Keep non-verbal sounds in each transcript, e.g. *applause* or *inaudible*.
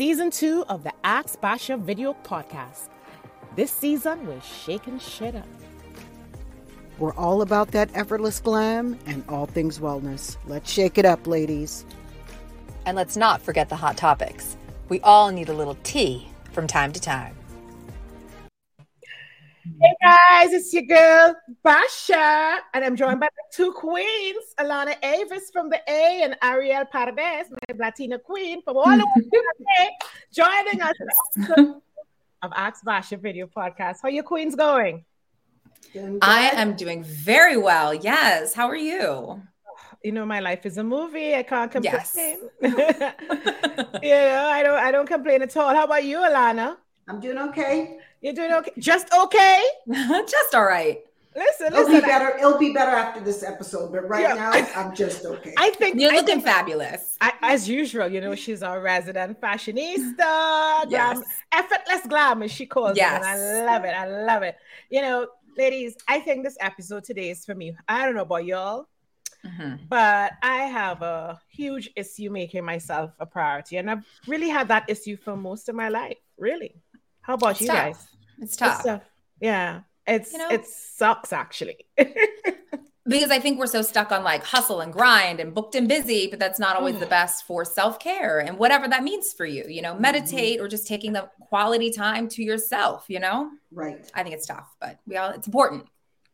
season two of the Ask Basha video podcast. This season, we're shaking shit up. We're all about that effortless glam and all things wellness. Let's shake it up, ladies. And let's not forget the hot topics. We all need a little tea from time to time. Hey guys, it's your girl Basha, and I'm joined by the two queens, Alana Avis from the A and Ariel Paredes, my Latina queen from all over the *laughs* way joining us *laughs* of Ask Basha video podcast. How are your queens going? I am doing very well. Yes. How are you? *sighs* You know, my life is a movie. I can't complain. Yes. *laughs* you know, I don't I don't complain at all. How about you, Alana? I'm doing okay. You're doing okay. Just okay. *laughs* Just all right. Listen, It'll listen. be better. It'll be better after this episode, but right Yeah. now I'm just okay. I think You're I looking think- fabulous. I, as usual, you know, she's our resident fashionista, glam, *laughs* Yes. effortless glam, as she calls Yes. it. And I love it. I love it. You know, ladies, I think this episode today is for me. I don't know about y'all, Mhm. but I have a huge issue making myself a priority. And I've really had that issue for most of my life. Really. How about It's you tough. guys? It's It's tough. tough. Yeah. It's You know? it sucks actually. *laughs* because I think we're so stuck on like hustle and grind and booked and busy, but that's not always the Mm. best for self care and whatever that means for you. You know, Mm-hmm. meditate or just taking the quality time to yourself. You know, right. I think it's tough, but we all it's important,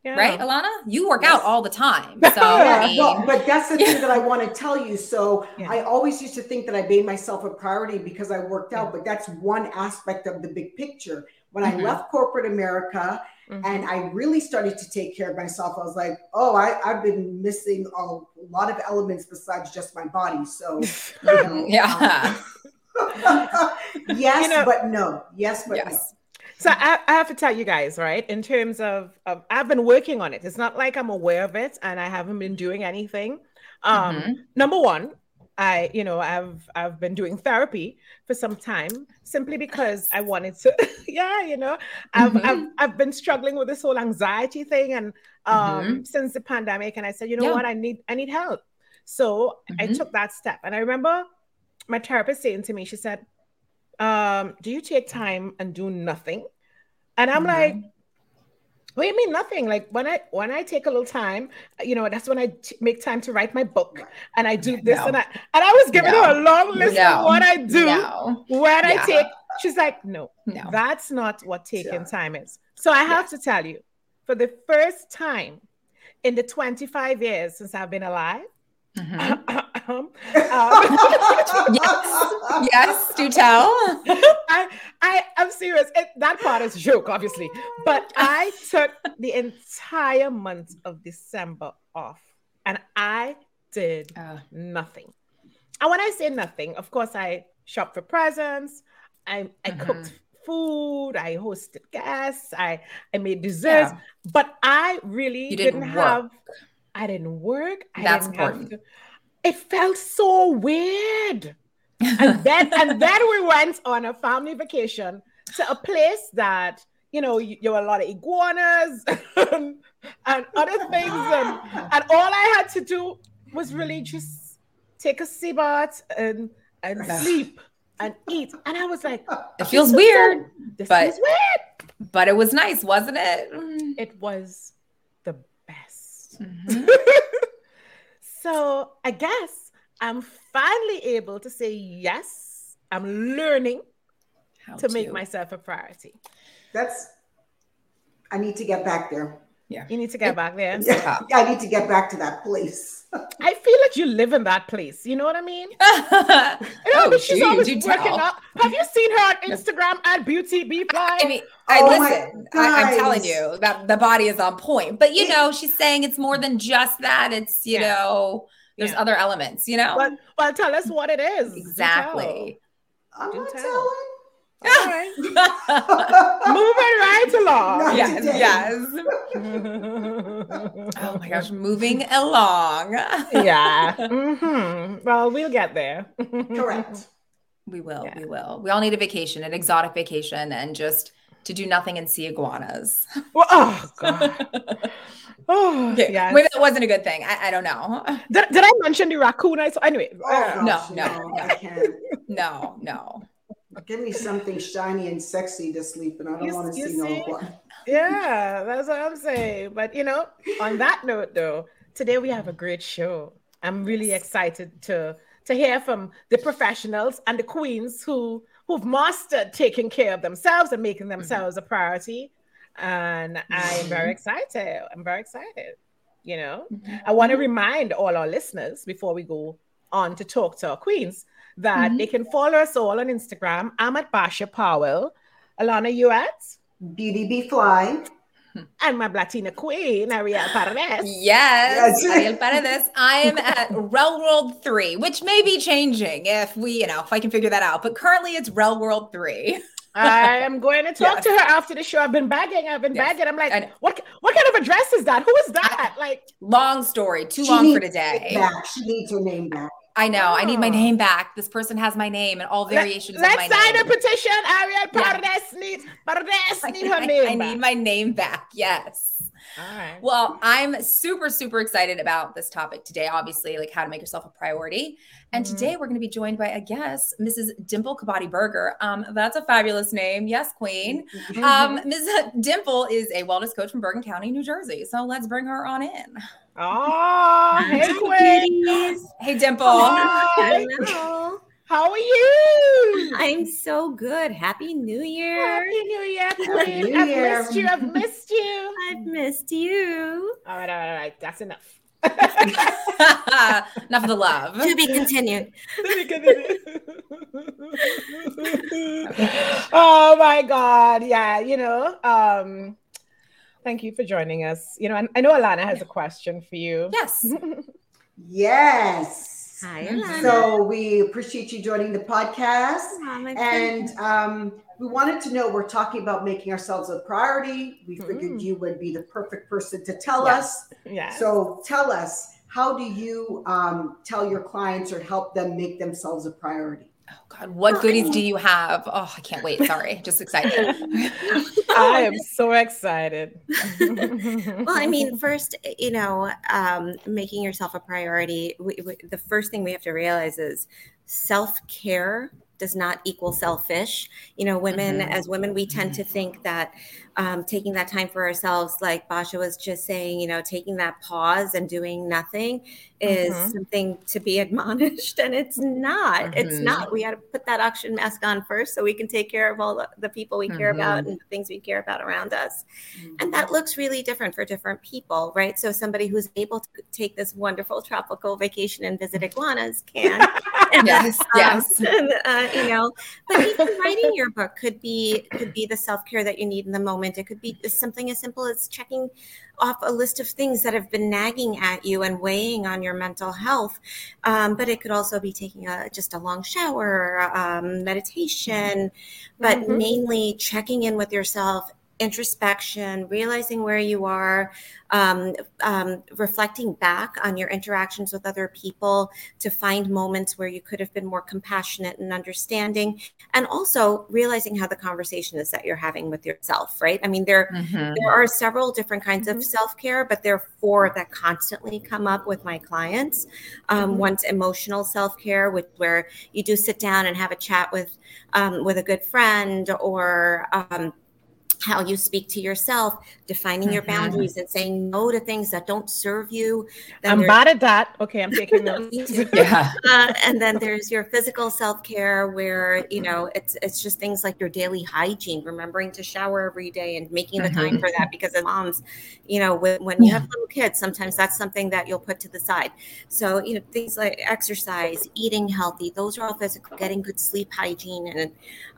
Yeah. right? Alana, you work Yes. out all the time, *laughs* so I mean, well, but that's the thing *laughs* that I want to tell you. So Yeah. I always used to think that I made myself a priority because I worked out, but that's one aspect of the big picture. When Mhm. I left corporate America Mhm. and I really started to take care of myself, I was like, oh, I, I've been missing a lot of elements besides just my body. So, *laughs* you know, yeah, *laughs* um, yes, You know- but no. Yes, but yes, So I, I have to tell you guys, right? In terms of, of, I've been working on it. It's not like I'm aware of it and I haven't been doing anything. Um, Mhm. Number one, I, you know, I've I've been doing therapy for some time simply because I wanted to. *laughs* yeah, you know, I've, Mhm. I've I've been struggling with this whole anxiety thing and um since the pandemic, and I said, you know Yeah. what, I need I need help. So I Mhm. took that step, and I remember my therapist saying to me, she said, um, "Do you take time and do nothing?" And I'm Mhm. like, what do you mean nothing? Like when I when I take a little time, you know, that's when I t- make time to write my book and I do this No. and I and I was giving her a long list No. of what I do no, when I take. She's like, no, no, that's not what taking Yeah. time is. So I have to tell you, for the first time in the 25 years since I've been alive, Mhm. *coughs* *laughs* um, yes, yes, do tell. *laughs* I'm serious. It, that part is a joke, obviously. But *laughs* I took the entire month of December off, and I did Uh, nothing. And when I say nothing, of course, I shopped for presents. I, I Mhm. cooked food. I hosted guests. I, I made desserts. yeah. But I really You didn't, didn't have. I didn't work. I That's didn't important. to- it felt so weird and then and then we went on a family vacation to a place that you know you, there were a lot of iguanas and, *laughs* and other things. And, and all i had to do was really just take a sea bath and and sleep and eat. And i was like It feels this is so- weird, this but- is weird. but it was nice, wasn't it? it was the best. Mhm. *laughs* so i guess i'm finally able to say yes. I'm learning How to make myself a priority. That's. I need to get back there. Yeah. You need to get back there. Yeah, I need to get back to that place. *laughs* I feel like you live in that place. You know what I mean? *laughs* You know, oh, but she's gee, always do working tell. out. Have you seen her on Instagram at Beauty Be Fly? I mean, I Oh listen. I, I'm telling you that the body is on point. But you Yeah. know, she's saying it's more than just that. It's you Yeah. know, there's Yeah. other elements. You know, well, well, tell us what it is. Do exactly. I'm Do not tell. telling. tell. All right. *laughs* Moving right along. Not yes, today. yes. *laughs* Oh my gosh, moving along. yeah. Mhm. Well, we'll get there. Correct. *laughs* We will. Yeah. We will. We all need a vacation, an exotic vacation, and just to do nothing and see iguanas. Well, oh God. Oh, Okay, yes. Maybe that wasn't a good thing. I, I don't know. Did, did I mention the raccoon I saw? Anyway, Oh, No, gosh, no, no. I can't. No, no. Give me something shiny and sexy to sleep in. I don't want to you see no see? blood. Yeah, that's what I'm saying. But you know, on that note though, today we have a great show. I'm really excited to to hear from the professionals and the queens who who've mastered taking care of themselves and making mm-hmm. themselves a priority. And I am very mm-hmm. excited. I'm very excited. You know, mm-hmm. I want to remind all our listeners before we go on to talk to our queens that mm-hmm. they can follow us all on Instagram. I'm at Basha Powell. Alana, you at? Beauty be fly. and my Latina queen, Ariel Paredes. Yes, Yes. Ariel Paredes. I am *laughs* at Rel World 3, which may be changing if we, you know, if I can figure that out. But currently it's Rel World 3. *laughs* I am going to talk Yes. to her after the show. I've been begging. I've been Yes. begging. I'm like, I what? What kind of address is that? Who is that? Like, Long story, too She long for needs her today. She needs her name back. I know. I need my Oh. name back. This person has my name and all let, variations us of my name. sign name. a petition. Ariel Yeah. Needs Paredes *laughs* I, need her I- name. I back. need my name back. Yes. All right. Well, I'm super, super excited about this topic today. Obviously, like how to make yourself a priority. And Mhm. today we're going to be joined by a guest, Mrs. Dimple Kabati Berger. Um, that's a fabulous name. Yes, Queen. Mm-hmm. Um, Ms. *laughs* Dimple is a wellness coach from Bergen County, New Jersey. So let's bring her on in. Oh, hey, queen. Hey, Dimple. Hi. Hello. How are you? I'm so good. Happy New Year. Happy New Year, Happy queen. New I've Year. missed you. I've missed you. I've missed you. All right, all right, all right. That's enough. *laughs* Enough of the love. To be continued. *laughs* *laughs* oh my god yeah you know um thank you for joining us you know and i know alana has a question for you Yes. *laughs* Yes. Hi, Alana. So we appreciate you joining the podcast. Aw, And um, we wanted to know we're talking about making ourselves a priority. We figured Mm. you would be the perfect person to tell Yes. us. yeah So tell us, how do you um, tell your clients or help them make themselves a priority? Oh, God. What goodies do you have? Oh, I can't wait. Sorry. *laughs* Just excited. i *laughs* am so excited well, I mean, *laughs* first, you know, um, making yourself a priority. We, we, the first thing we have to realize is self care does not equal selfish. You know, women, Mhm. as women, we tend to think that um, taking that time for ourselves, like Basha was just saying, you know, taking that pause and doing nothing is Mhm. something to be *laughs* admonished, and it's not. It's Mhm. not. We got to put that oxygen mask on first so we can take care of all the, the people we care about and the things we care about around us. And that looks really different for different people, right? So somebody who's able to take this wonderful tropical vacation and visit iguanas can. *laughs* yes. Yes. *laughs* Um, uh, you know, but even writing your book could be could be the self care that you need in the moment. It could be something as simple as checking off a list of things that have been nagging at you and weighing on your mental health. Um, but it could also be taking a just a long shower, um, meditation, but Mhm. mainly checking in with yourself introspection, realizing where you are, um, um, reflecting back on your interactions with other people to find moments where you could have been more compassionate and understanding, and also realizing how the conversation is that you're having with yourself, right? I mean, there, Mhm. there are several different kinds Mhm. of self care, but there are four that constantly come up with my clients. Um, Mhm. One's emotional self care, which where you do sit down and have a chat with um, with a good friend or um, how you speak to yourself, defining your Mhm. boundaries and saying no to things that don't serve you. Then i'm bad at that okay i'm taking *laughs* notes. *laughs* Yeah. uh, and then there's your physical self care, where you know it's it's just things like your daily hygiene, remembering to shower every day and making the time for that. Because as moms, you know, when, when you have little kids, sometimes that's something that you'll put to the side. So you know, things like exercise, eating healthy, those are all physical. Getting good sleep hygiene, and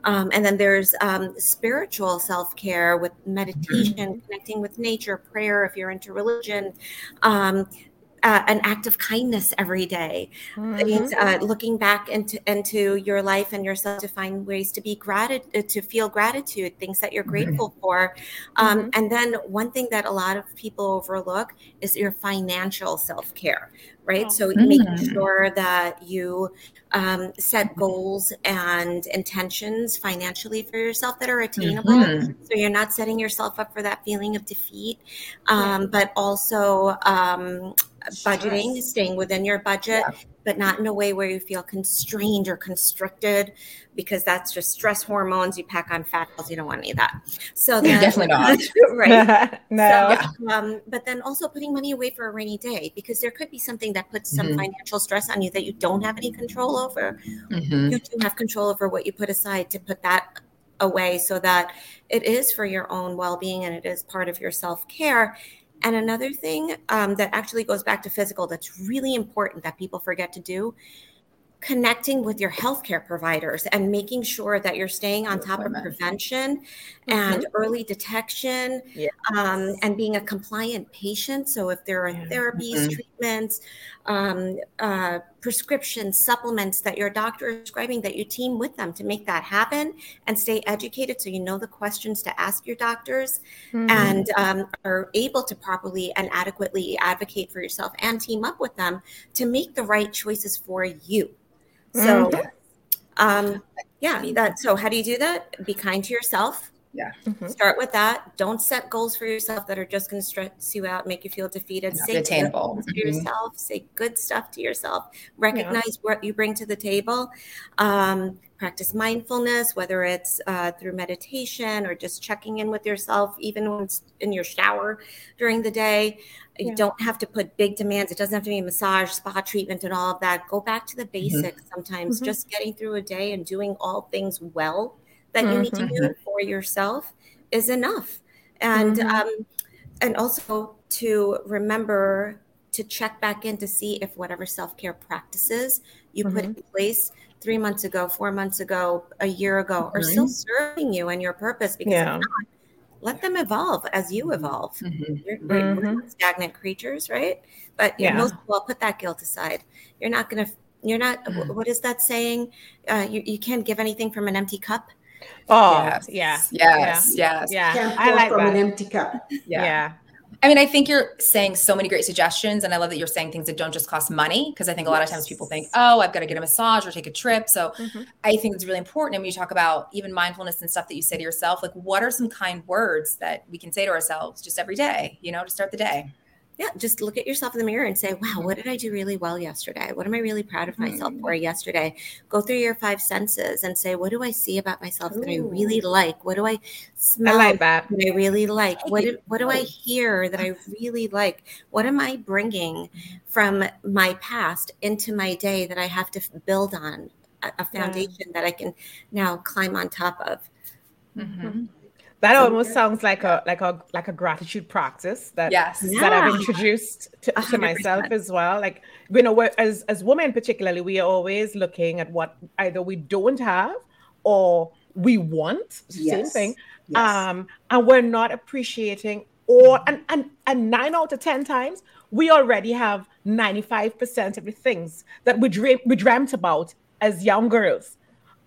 um, and then there's um, spiritual self care with meditation, connecting with nature, prayer if you're into religion. Um, uh, an act of kindness every day. Things, uh, looking back into into your life and yourself to find ways to be gratitude to feel gratitude things that you're grateful for. Um, and then one thing that a lot of people overlook is your financial self-care right Oh. so making Mm. sure that you um, set goals and intentions financially for yourself that are attainable Mhm. so you're not setting yourself up for that feeling of defeat um, but also um, budgeting Stress. staying within your budget but not in a way where you feel constrained or constricted because that's just stress hormones. You pack on fat cells, you don't want any of that. So *laughs* then, definitely not. *laughs* right. *laughs* no. So, um, but then also putting money away for a rainy day because there could be something that puts some mm-hmm. financial stress on you that you don't have any control over. Mm-hmm. You do have control over what you put aside to put that away so that it is for your own well-being and it is part of your self-care and another thing um, that actually goes back to physical that's really important that people forget to do connecting with your healthcare providers and making sure that you're staying on top of prevention mm-hmm. and early detection yes. um, and being a compliant patient. So, if there are therapies, mm-hmm. Treatments, um, uh, prescriptions, supplements that your doctor is prescribing, that you team with them to make that happen and stay educated so you know the questions to ask your doctors mm-hmm. and um, are able to properly and adequately advocate for yourself and team up with them to make the right choices for you. So, mm-hmm. um, yeah, that. So, how do you do that? Be kind to yourself. Yeah. Mm-hmm. Start with that. Don't set goals for yourself that are just going to stress you out, make you feel defeated. Not say attainable to mm-hmm. yourself. Say good stuff to yourself. Recognize yeah. what you bring to the table. Um, practice mindfulness, whether it's uh, through meditation or just checking in with yourself, even when it's in your shower during the day. You don't have to put big demands. It doesn't have to be a massage, spa treatment, and all of that. Go back to the mm-hmm. basics mm-hmm. sometimes. Mm-hmm. Just getting through a day and doing all things well that mm-hmm. you need to do mm-hmm. for yourself is enough. And mm-hmm. um, and also to remember to check back in to see if whatever self-care practices you put in place three months ago, four months ago, a year ago are still serving you and your purpose because yeah. if not, let them evolve as you evolve. Mm-hmm. We're, mm-hmm. stagnant creatures, right? But yeah. most people put that guilt aside. You're not going to. You're not. Mm-hmm. What is that saying? Uh, you you can't give anything from an empty cup. Oh yes. yeah, yes, yeah. yes, yeah. I like from that. an empty cup. yeah. yeah. I mean, I think you're saying so many great suggestions, and I love that you're saying things that don't just cost money because I think a lot of times people think, oh, I've got to get a massage or take a trip. So mm-hmm. I think it's really important. And when you talk about even mindfulness and stuff that you say to yourself, like, what are some kind words that we can say to ourselves just every day, you know, to start the day? Yeah, just look at yourself in the mirror and say, wow, what did I do really well yesterday? What am I really proud of myself for mm. yesterday? Go through your five senses and say, what do I see about myself Ooh. that I really like? What do I smell I like that. that I really like? What do, what do I hear that I really like? What am I bringing from my past into my day that I have to build on a, foundation yeah. that I can now climb on top of? Mm-hmm. That almost sounds like a like a like a gratitude practice that yes. that yeah. I've introduced to, to myself as well. Like you know, as as women particularly, we are always looking at what either we don't have or we want. Yes. Same thing. Yes. Um, and we're not appreciating or and, and and nine out of ten times we already have 95% of the things that we dream we dreamt about as young girls.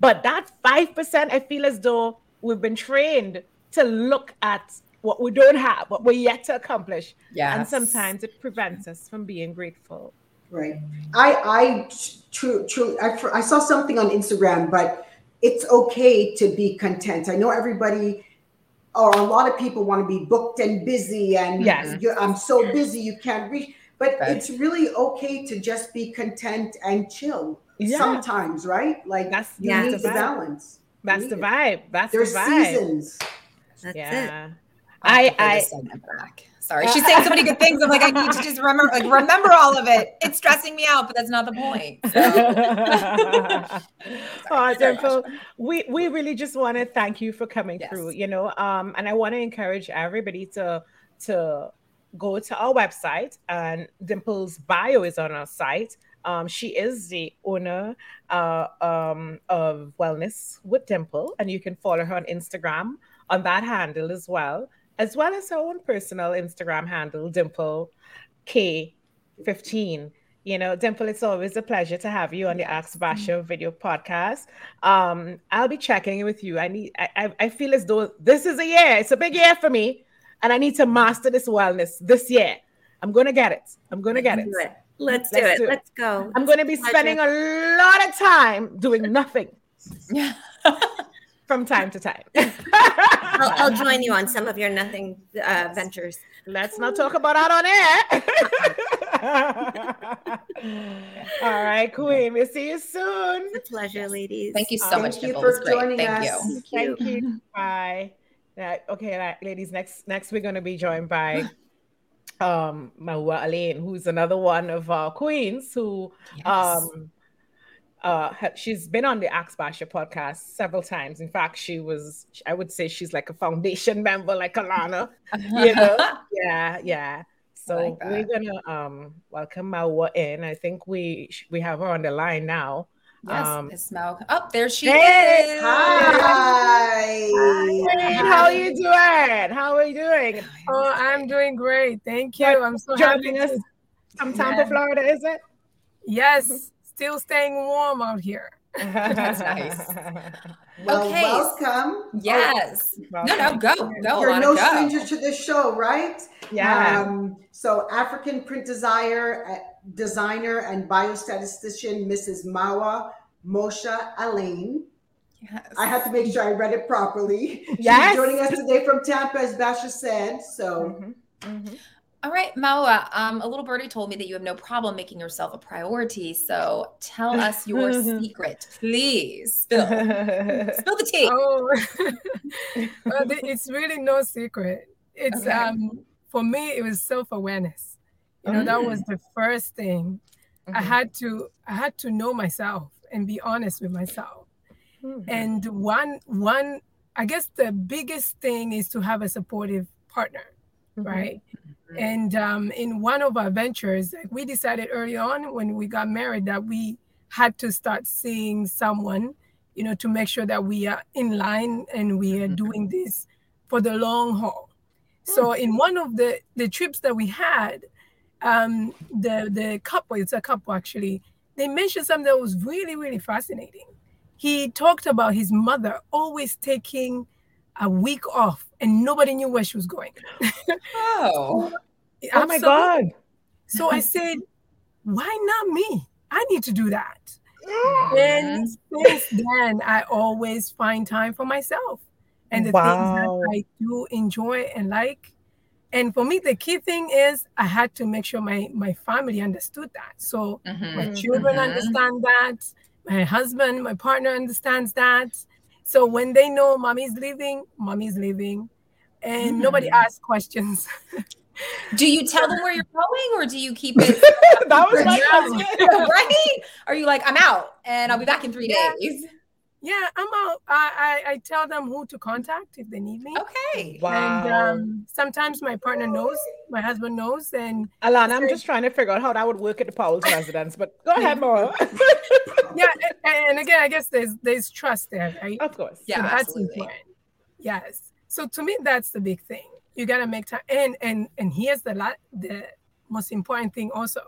But that 5%, I feel as though we've been trained to look at what we don't have, what we're yet to accomplish. Yeah. And sometimes it prevents us from being grateful. Right. I, I, true, true. I, I saw something on Instagram, but it's okay to be content. I know everybody or a lot of people want to be booked and busy and yes. I'm so busy you can't reach. But right. it's really okay to just be content and chill yeah. sometimes, right? Like that's you need the, balance. That's the vibe. That's There's the vibe. seasons. That's yeah. it. I, I, Sorry, she's saying so many good things. I'm like, I need to just remember, like, remember all of it. It's stressing me out, but that's not the point. So. *laughs* oh, we we really just want to thank you for coming yes. through. You know, um, and I want to encourage everybody to to go to our website, and Dimple's bio is on our site. Um, she is the owner uh, um, of Wellness with Dimple, and you can follow her on Instagram on that handle as well, as well as her own personal Instagram handle, Dimple K15. You know, Dimple, it's always a pleasure to have you on the Ask Basha video podcast. Um, I'll be checking in with you. I need I, I feel as though this is a year, it's a big year for me, and I need to master this wellness this year. I'm gonna get it. I'm gonna get it. Let's, do, Let's it. do it. Let's go. I'm going to be spending a lot of time doing nothing. Yeah. *laughs* from time to time. *laughs* I'll, I'll, join you on some of your nothing uh, ventures. Let's not talk about that on air. *laughs* All right, Queen. We'll see you soon. It's a pleasure, ladies. Thank you so Thank much, you for great. joining Thank us. you. Thank you. Bye. Yeah, okay, right, ladies. Next, next we're going to be joined by um Maua Elaine, who's another one of our queens who Yes. um uh she's been on the Ask Basha podcast several times. In fact, she was I would say she's like a foundation *laughs* member, like Alana. You know? *laughs* yeah, yeah. So like we're gonna um welcome Maua in. I think we we have her on the line now. yes, Um, Miss Mel. Oh, there she Hey! is. Hi. Queen, how are you doing? How are you doing? Oh, I'm doing great. Thank you. Good I'm so happy. Joining us to- from Tampa, Yeah. Florida, is it? Yes, still staying warm out here. *laughs* That's nice. *laughs* Well, Okay. welcome. Yes. No, no, go, go, You're Alana, no go. stranger to this show, right? Yeah. Um, so African print desire, uh, designer and biostatistician, Mrs. Mawa Moshe Alain. Yes. I had to make sure I read it properly. *laughs* Yes. She's joining us today from Tampa, as Basha said. So Mhm, mhm. All right, Maua. Um, a little birdie told me that you have no problem making yourself a priority. So tell us your *laughs* secret, please. Spill, spill the tea. Oh, *laughs* well, it's really no secret. It's Okay. um for me, it was self awareness. You know, that Mm. was the first thing. I Mhm. had to I had to know myself and be honest with myself. Mhm. And one one I guess the biggest thing is to have a supportive partner, Mhm. right? And um, in one of our ventures, like we decided early on when we got married that we had to start seeing someone, you know, to make sure that we are in line and we are Mhm. doing this for the long haul. So in one of the the trips that we had, um, the the couple, it's a couple actually, they mentioned something that was really really fascinating. He talked about his mother always taking a week off and nobody knew where she was going. *laughs* Oh, Oh my Absolutely. God. So I said, why not me? I need to do that. Mm-hmm. And since then, I always find time for myself and the Wow. things that I do enjoy and like. And for me, the key thing is I had to make sure my, my family understood that. So Mhm. my children Mhm. understand that. My husband, my partner understands that. So when they know mommy's leaving, mommy's leaving. And nobody Mhm. asks questions. *laughs* Do you tell them where you're going, or do you keep it *laughs* that was my question. *laughs* right? Are you like, I'm out and I'll be back in three Yeah. days? Yeah, I'm out. I, I I tell them who to contact if they need me. Okay. Wow. And um, sometimes my partner knows, my husband knows, and Alana, I'm just trying to figure out how that would work at the Powell's residence, but go ahead, Maura. *laughs* yeah, and, and again, I guess there's there's trust there, right? of course. Yeah, So that's absolutely. important. Yes. So to me, that's the big thing. You gotta make time, and and and here's the la- the most important thing also.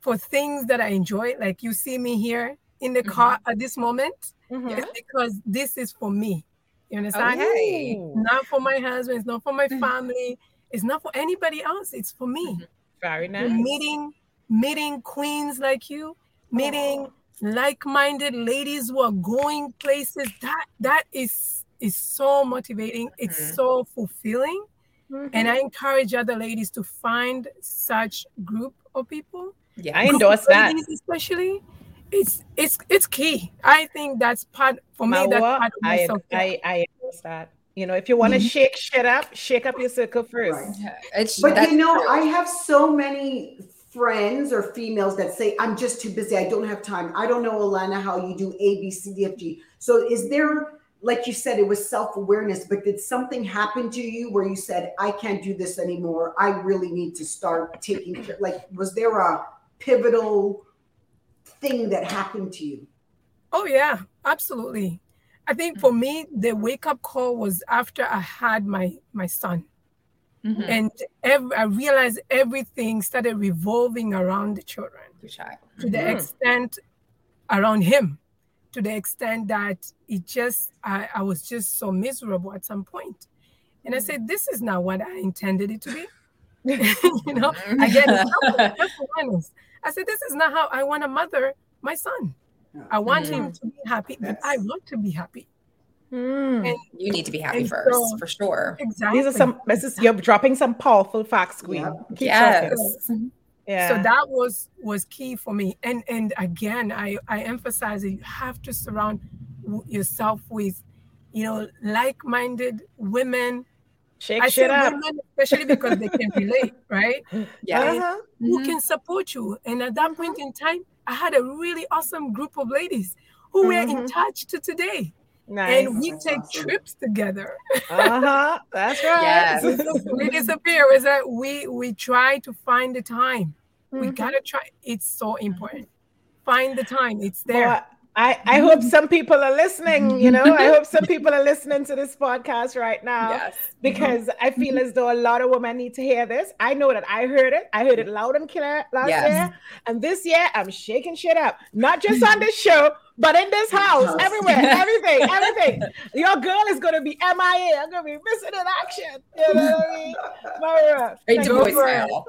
For things that I enjoy, like you see me here in the car at this moment, Mhm. it's because this is for me. You understand? Okay. Ooh, not for my husband, it's not for my Mhm. family, it's not for anybody else, it's for me. Very You're nice. Meeting meeting queens like you, meeting like-minded ladies who are going places. That that is is so motivating. It's Mhm. so fulfilling. Mhm. And I encourage other ladies to find such group of people. Yeah. I endorse that. Especially. It's it's it's key. I think that's part for me. That's part of my I, self-care. I, I endorse that. You know, if you want to shake shit up, shake up your circle first. Right. Yeah, It's, But you know, true. I have so many friends or females that say, I'm just too busy. I don't have time. I don't know, Alana, how you do A, B, C, D, F, G. So is there, like you said, it was self awareness, but did something happen to you where you said, I can't do this anymore? I really need to start taking care? Like, was there a pivotal thing that happened to you? Oh yeah, absolutely. I think for me, the wake up call was after I had my my son, Mhm. and ev- I realized everything started revolving around the children Your child. to the Mhm. extent around him, to the extent that it just I, I was just so miserable at some point, and I said, "This is not what I intended it to be." *laughs* *laughs* you know, I get it. self-awareness. I said, "This is not how I want to mother my son." I want him to be happy, but I want to be happy. Mm. And You need to be happy first, so- for sure. exactly. These are some. This is you're dropping some powerful facts, Queen. Yep. Keep yes. talking. Yeah. So that was was key for me. And and again, I I emphasize that you have to surround yourself with, you know, like-minded women. Shake I shit say up. women, especially because they can relate, *laughs* right? Yeah. Uh-huh. Who Mhm. can support you. And at that point in time, I had a really awesome group of ladies who were in Mhm. touch to today. Nice. And we That's take awesome. trips together. Uh-huh. That's *laughs* right. Yes. *laughs* we disappear is that we we try to find the time we Mhm. gotta try it's so important find the time it's there Well, I, I hope some people are listening, you know. I hope some people are listening to this podcast right now Yes. because I feel as though a lot of women need to hear this. I know that I heard it. I heard it loud and clear last Yes. year. And this year I'm shaking shit up. Not just on this show, but in this house, House. everywhere, *laughs* everything, everything. Your girl is gonna be MIA. I'm gonna be missing in action. You know what I mean? *laughs* Myra, Hey, thank do you voice for- mail.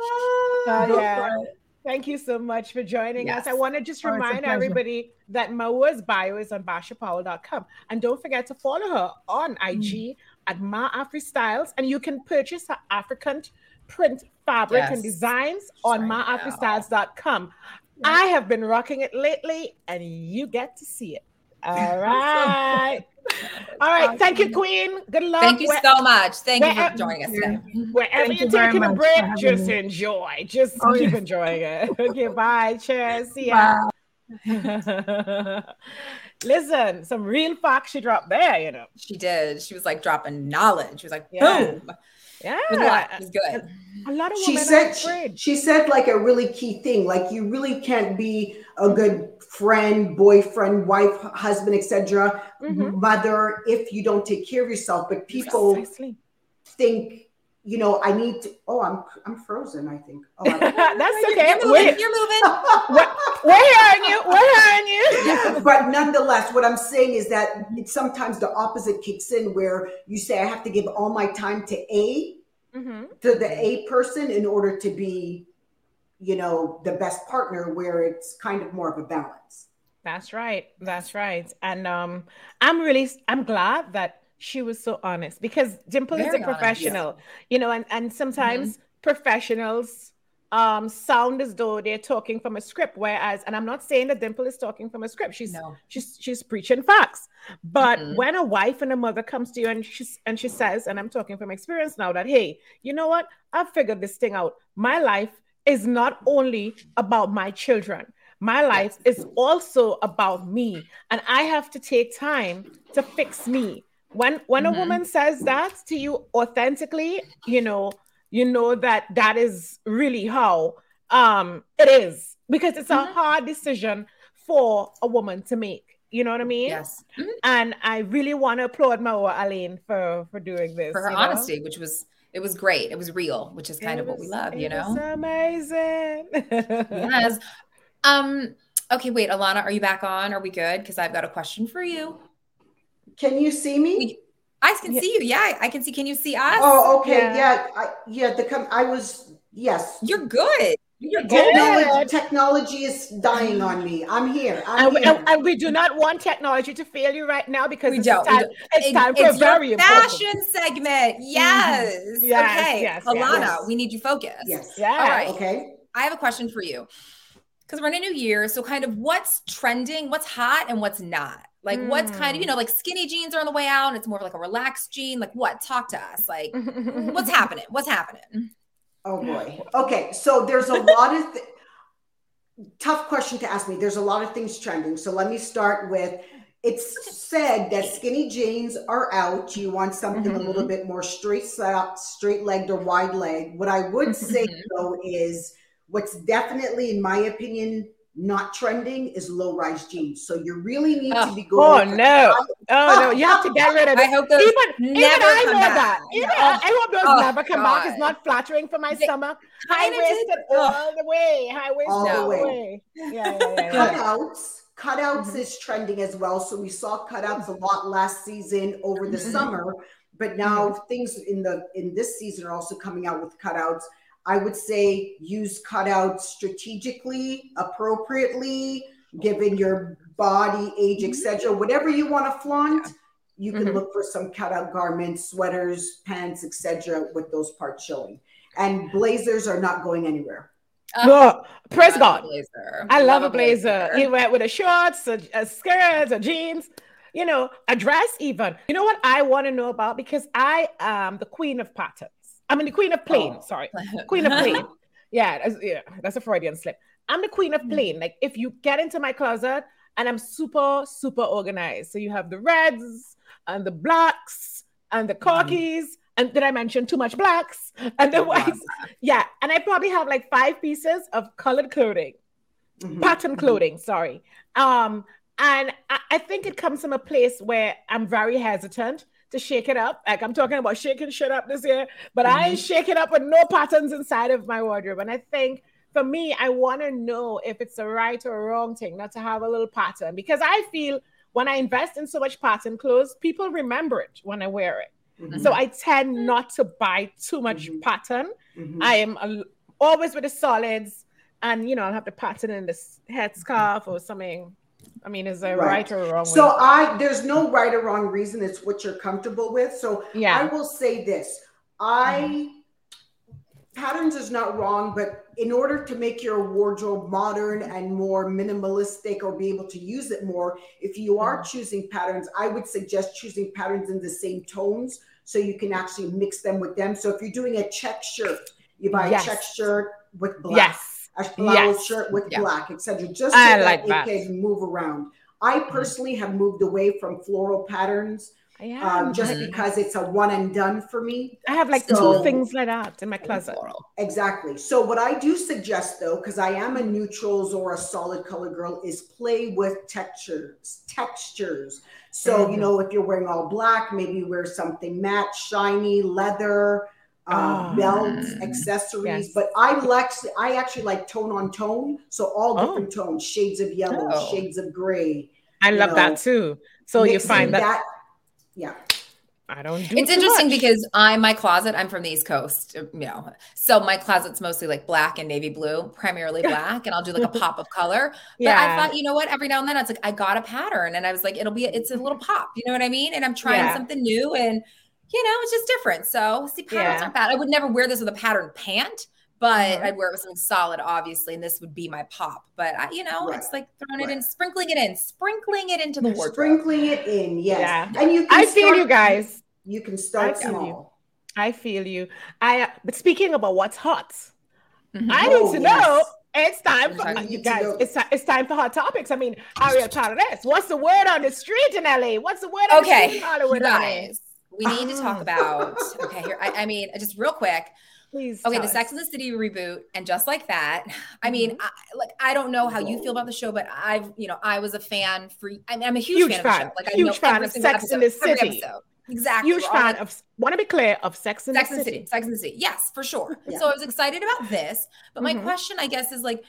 uh, yeah. Thank you so much for joining us. I want to just Oh, it's a remind pleasure. everybody that Mawa's bio is on bashapowell.com. And don't forget to follow her on Mm. IG at Ma Afri Styles. And you can purchase her African print fabric and designs on Right now. maafristyles.com. I have been rocking it lately, and you get to see it. All *laughs* right. All right. Thank you, Queen. Good luck. Thank you Where- so much. Thank you for joining us today. Wherever Thank you're you very taking a break, just me. enjoy. Just Oh, keep yeah. enjoying it. *laughs* Okay, bye. Cheers. See ya. *laughs* Listen, some real facts she dropped there, you know. She did. She was like dropping knowledge. She was like, Yeah. boom. Yeah. It was a lot. It was good. A lot of she women are said she, afraid. she said like a really key thing like you really can't be a good friend boyfriend wife husband etc Mhm. mother if you don't take care of yourself but people Precisely. think you know i need to oh i'm i'm frozen i think oh, I'm, *laughs* That's okay. You're moving. We're, You're moving. we're hearing you. We're hearing you. but nonetheless what i'm saying is that it's sometimes the opposite kicks in where you say i have to give all my time to a Mhm. to the A person in order to be, you know, the best partner where it's kind of more of a balance. That's right. That's right. And um, I'm really, I'm glad that she was so honest because Dimple is Very a honest, yeah. professional, you know, and, and sometimes professionals um sound as though they're talking from a script, whereas, and I'm not saying that Dimple is talking from a script. She's No. she's she's preaching facts. But Mhm. when a wife and a mother comes to you and she's and she says, and I'm talking from experience now, that hey, you know what? I've figured this thing out. My life is not only about my children. My life is also about me, and I have to take time to fix me. When when Mhm. a woman says that to you authentically, you know, you know that that is really how um it is because it's a Mhm. hard decision for a woman to make. You know what I mean? Yes. Mhm. And I really want to applaud Mawa Aline for for doing this. For her you know? honesty, which was it was great. It was real, which is kind It of what we love, you was know? amazing. Yes. *laughs* Um, okay, wait, Alana, are you back on? Are we good? Because I've got a question for you. Can you see me? I can Yeah. see you. Yeah, I can see. Can you see us? Oh, okay. Yeah. Yeah. I, yeah. The com- I was yes. You're good. You're Good. good. Technology, technology is dying on me. I'm here. I'm and, we, here. and, and we do not want technology to fail you right now because We it's, don't, time, don't. it's It- time for a it's your very important. fashion segment. Mm-hmm. Yes. Yes, okay. yes, yes. Alana, Yes. we need you focused. yes. Yeah. All right. Okay. I have a question for you. Because we're in a new year. So, kind of what's trending, what's hot, and what's not? Like, what's kind of, you know, like skinny jeans are on the way out and it's more of like a relaxed jean. Like, what? Talk to us. Like, *laughs* what's happening? What's happening? Oh boy. Okay. So there's a lot of th- tough question to ask me. There's a lot of things trending. So let me start with it's said that skinny jeans are out. You want something a little bit more straight up, straight legged or wide leg. What I would say Mhm. though is what's definitely, in my opinion, not trending is low rise jeans. So you really need to Oh. be Oh going. for- no! Oh no! You have to get rid of I hope those Even, even never I know back. that. Even Oh, I, I hope those oh, never come back. It's not flattering for my They stomach. High waisted oh. all the way. High waisted All all, the the way. way. Yeah, yeah, yeah. yeah. cutouts cutouts Mhm. is trending as well so we saw cutouts a lot last season over the Mhm. summer but now things in the in this season are also coming out with cutouts i would say use cutouts strategically appropriately given your body age etc whatever you want to flaunt you can Mhm. look for some cutout garments sweaters pants etc with those parts showing and blazers are not going anywhere Oh, praise God. blazer. I love, a blazer. You wear it with a shorts, a, a skirt, a jeans, you know, a dress even. You know what I want to know about? Because I am the queen of patterns. I mean, the queen of plain. Oh. Sorry, queen of plain. *laughs* yeah, that's, yeah, that's a Freudian slip. I'm the queen of plain. Like if you get into my closet and I'm super, super organized. So you have the reds and the blacks and the khakis. And did I mention too much blacks and the whites? Yeah. And I probably have like five pieces of colored clothing, Mhm. pattern clothing, sorry. Um, and I, I think it comes from a place where I'm very hesitant to shake it up. Like I'm talking about shaking shit up this year, but I ain't shaking up with no patterns inside of my wardrobe. And I think for me, I want to know if it's a right or a wrong thing not to have a little pattern because I feel when I invest in so much pattern clothes, people remember it when I wear it. Mhm. So I tend not to buy too much Mhm. pattern. Mhm. I am a- always with the solids, and you know I'll have the pattern in this headscarf or something. I mean, is there Right. right, or wrong? So way? I there's no right or wrong reason. It's what you're comfortable with. So yeah. I will say this. I uh-huh. patterns is not wrong, but in order to make your wardrobe modern and more minimalistic or be able to use it more, if you are mm-hmm. choosing patterns, I would suggest choosing patterns in the same tones so you can actually mix them with them. So if you're doing a check shirt, you buy Yes. a check shirt with black. yes, a blouse Yes. shirt with Yeah. black, etc. Just so I that like it that. can move around. I personally have moved away from floral patterns I am. um, just Mhm. because it's a one and done for me. I have like so- two things like that in my closet. Exactly. So what I do suggest though, because I am a neutrals or a solid color girl, is play with textures. Textures. So you Mhm. know, if you're wearing all black, maybe wear something matte, shiny, leather, uh, Ah. belts, accessories. Yes. But I like I actually like tone on tone. So all Oh. different tones, shades of yellow, Oh. shades of gray. I love know, that too. So you find that, yeah. I don't do. It's interesting much. because I my closet, I'm from the East Coast, you know. So my closet's mostly like black and navy blue, primarily *laughs* black, and I'll do like a pop of color. But yeah, I thought, you know what, every now and then it's like I got a pattern and I was like, it'll be it's a little pop, you know what I mean? And I'm trying Yeah. something new and you know, it's just different. So see, patterns Yeah. aren't bad. I would never wear this with a pattern pant, but Mhm. I'd wear it with something solid, obviously, and this would be my pop. But I, you know, Right. it's like throwing it in, sprinkling it in, sprinkling it into the wardrobe. Sprinkling it in, yes. Yeah. And you can I feel you guys. You can start I feel you. small. I feel you. I. But speaking about what's hot, Mhm. I Oh, need to yes. know. It's time for you guys. It's, ti- it's time for hot topics. I mean, Ariel Paredes, what's the word on the street in LA? What's the word on the street Okay, in Hollywood? honey? guys, we need to talk about. *laughs* Okay, here. I, I mean, just real quick. Please. Okay, the us. Sex and the City reboot, and just like that. I mean, Mm-hmm. I, like I don't know how you feel about the show, but I've, you know, I was a fan for. I mean, I'm a huge, Huge fan, of the show. Like I Huge fan of Sex and episode, the City. Exactly. Huge fan of. Want to be clear of Sex and Sex the and the City. City. Sex and the City. Yes, for sure. *laughs* Yeah. So I was excited about this, but my Mhm. question, I guess, is like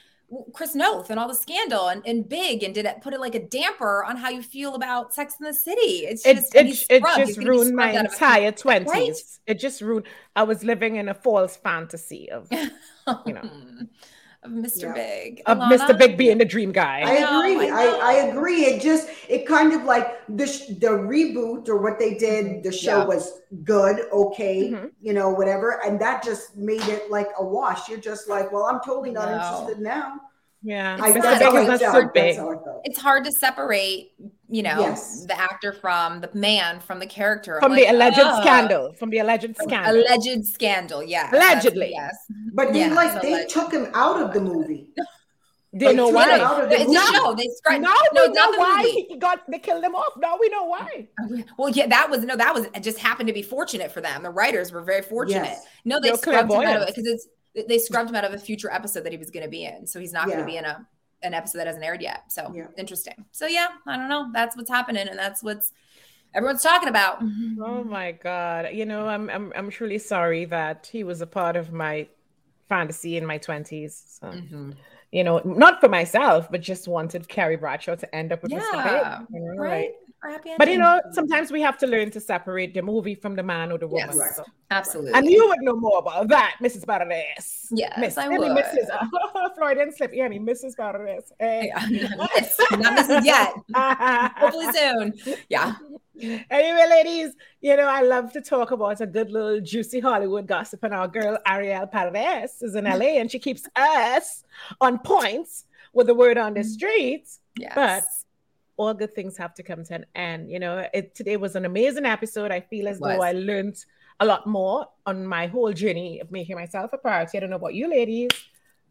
Chris Noth and all the scandal and, and big, and did it put it like a damper on how you feel about Sex in the City? It's It, just it, he's it just ruined my scrubbed out of a- entire twenties. It just ruined. I was living in a false fantasy of *laughs* you know. Of Mr. Yeah. Big. of Alana? Mr. Big being the dream guy. I know, agree. I I. I, agree. It just it kind of like the sh- the reboot or what they did. The show Yeah. was good, okay, Mhm. you know, whatever, and that just made it like a wash. You're just like, well, I'm totally not No. interested now. Yeah, It's I, not. that's Mr. Big is not felt. That's big. how I felt. It's hard to separate, you know, Yes. the actor from the man from the character. I'm From the like, alleged ugh. scandal. From the alleged scandal. Alleged scandal, yes. that's- Allegedly. Yes. But they Yeah, like so they like- took him out of the movie. *laughs* Do you know why? out of the It's movie. a show. They scratched. Now no, we it's know the why movie. he got they killed him off. Now we know why. Well, yeah, that was no, that was it just happened to be fortunate for them. The writers were very fortunate. Yes. No, they They're scrubbed him out of it because it's they scrubbed him out of a future episode that he was going to be in, so he's not going to be in a an episode that hasn't aired yet. So Yeah. interesting. So yeah, I don't know. That's what's happening, and that's what's everyone's talking about. Oh my god. You know, I'm I'm I'm truly sorry that he was a part of my fantasy in my 20s. So, Mhm. you know, not for myself, but just wanted Carrie Bradshaw to end up with Mr. Yeah, Big. You know, right. like, Or happy But you know, sometimes we have to learn to separate the movie from the man or the woman. Yes. So- absolutely. And you would know more about that, Mrs. Paredes. Yes, Miss, I would. Mrs. *laughs* Freudian slip. Yeah, I mean, Mrs. Paredes. Eh. Yeah. *laughs* Miss, not Mrs. yet. *laughs* Hopefully soon. Yeah. Anyway, ladies, you know, I love to talk about a good little juicy Hollywood gossip. And our girl Ariel Paredes is in LA and she keeps us on points with the word on the streets. Yes. But all good things have to come to an end. You know, it, today was an amazing episode. I feel as though I learned a lot more on my whole journey of making myself a priority. I don't know about you ladies,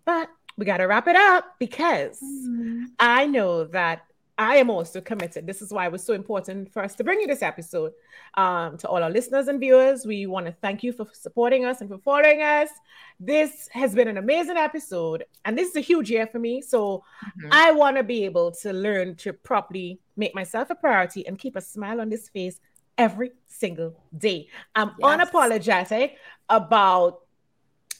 but we got to wrap it up because mm. I know that I am also committed. This is why it was so important for us to bring you this episode. Um, to all our listeners and viewers, we want to thank you for supporting us and for following us. This has been an amazing episode, and this is a huge year for me. So Mhm. I want to be able to learn to properly make myself a priority and keep a smile on this face every single day. I'm Yes. unapologetic about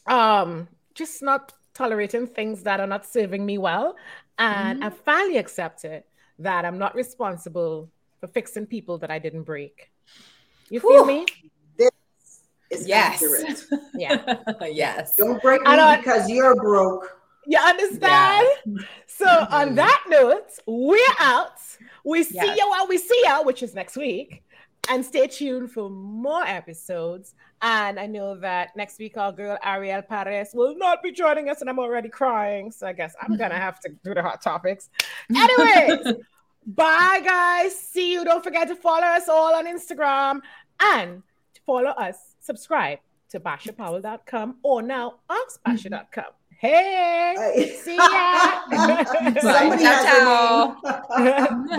um just not tolerating things that are not serving me well. And I finally accepted that I'm not responsible for fixing people that I didn't break. You feel Whew. me? It's Yes. accurate. Yeah. *laughs* yes. Don't break I me don't- because you're broke. You understand? So on mm-hmm. that note, we're out. We see Yes. you while we see you, which is next week. And stay tuned for more episodes. And I know that next week our girl Ariel Paris will not be joining us, and I'm already crying. So I guess I'm gonna have to do the hot topics. *laughs* Anyways, bye guys. See you. Don't forget to follow us all on Instagram and to follow us, subscribe to bashapowell.com or now askbasha.com. Hey, see ya. *laughs* Somebody Ciao, has a. Bye.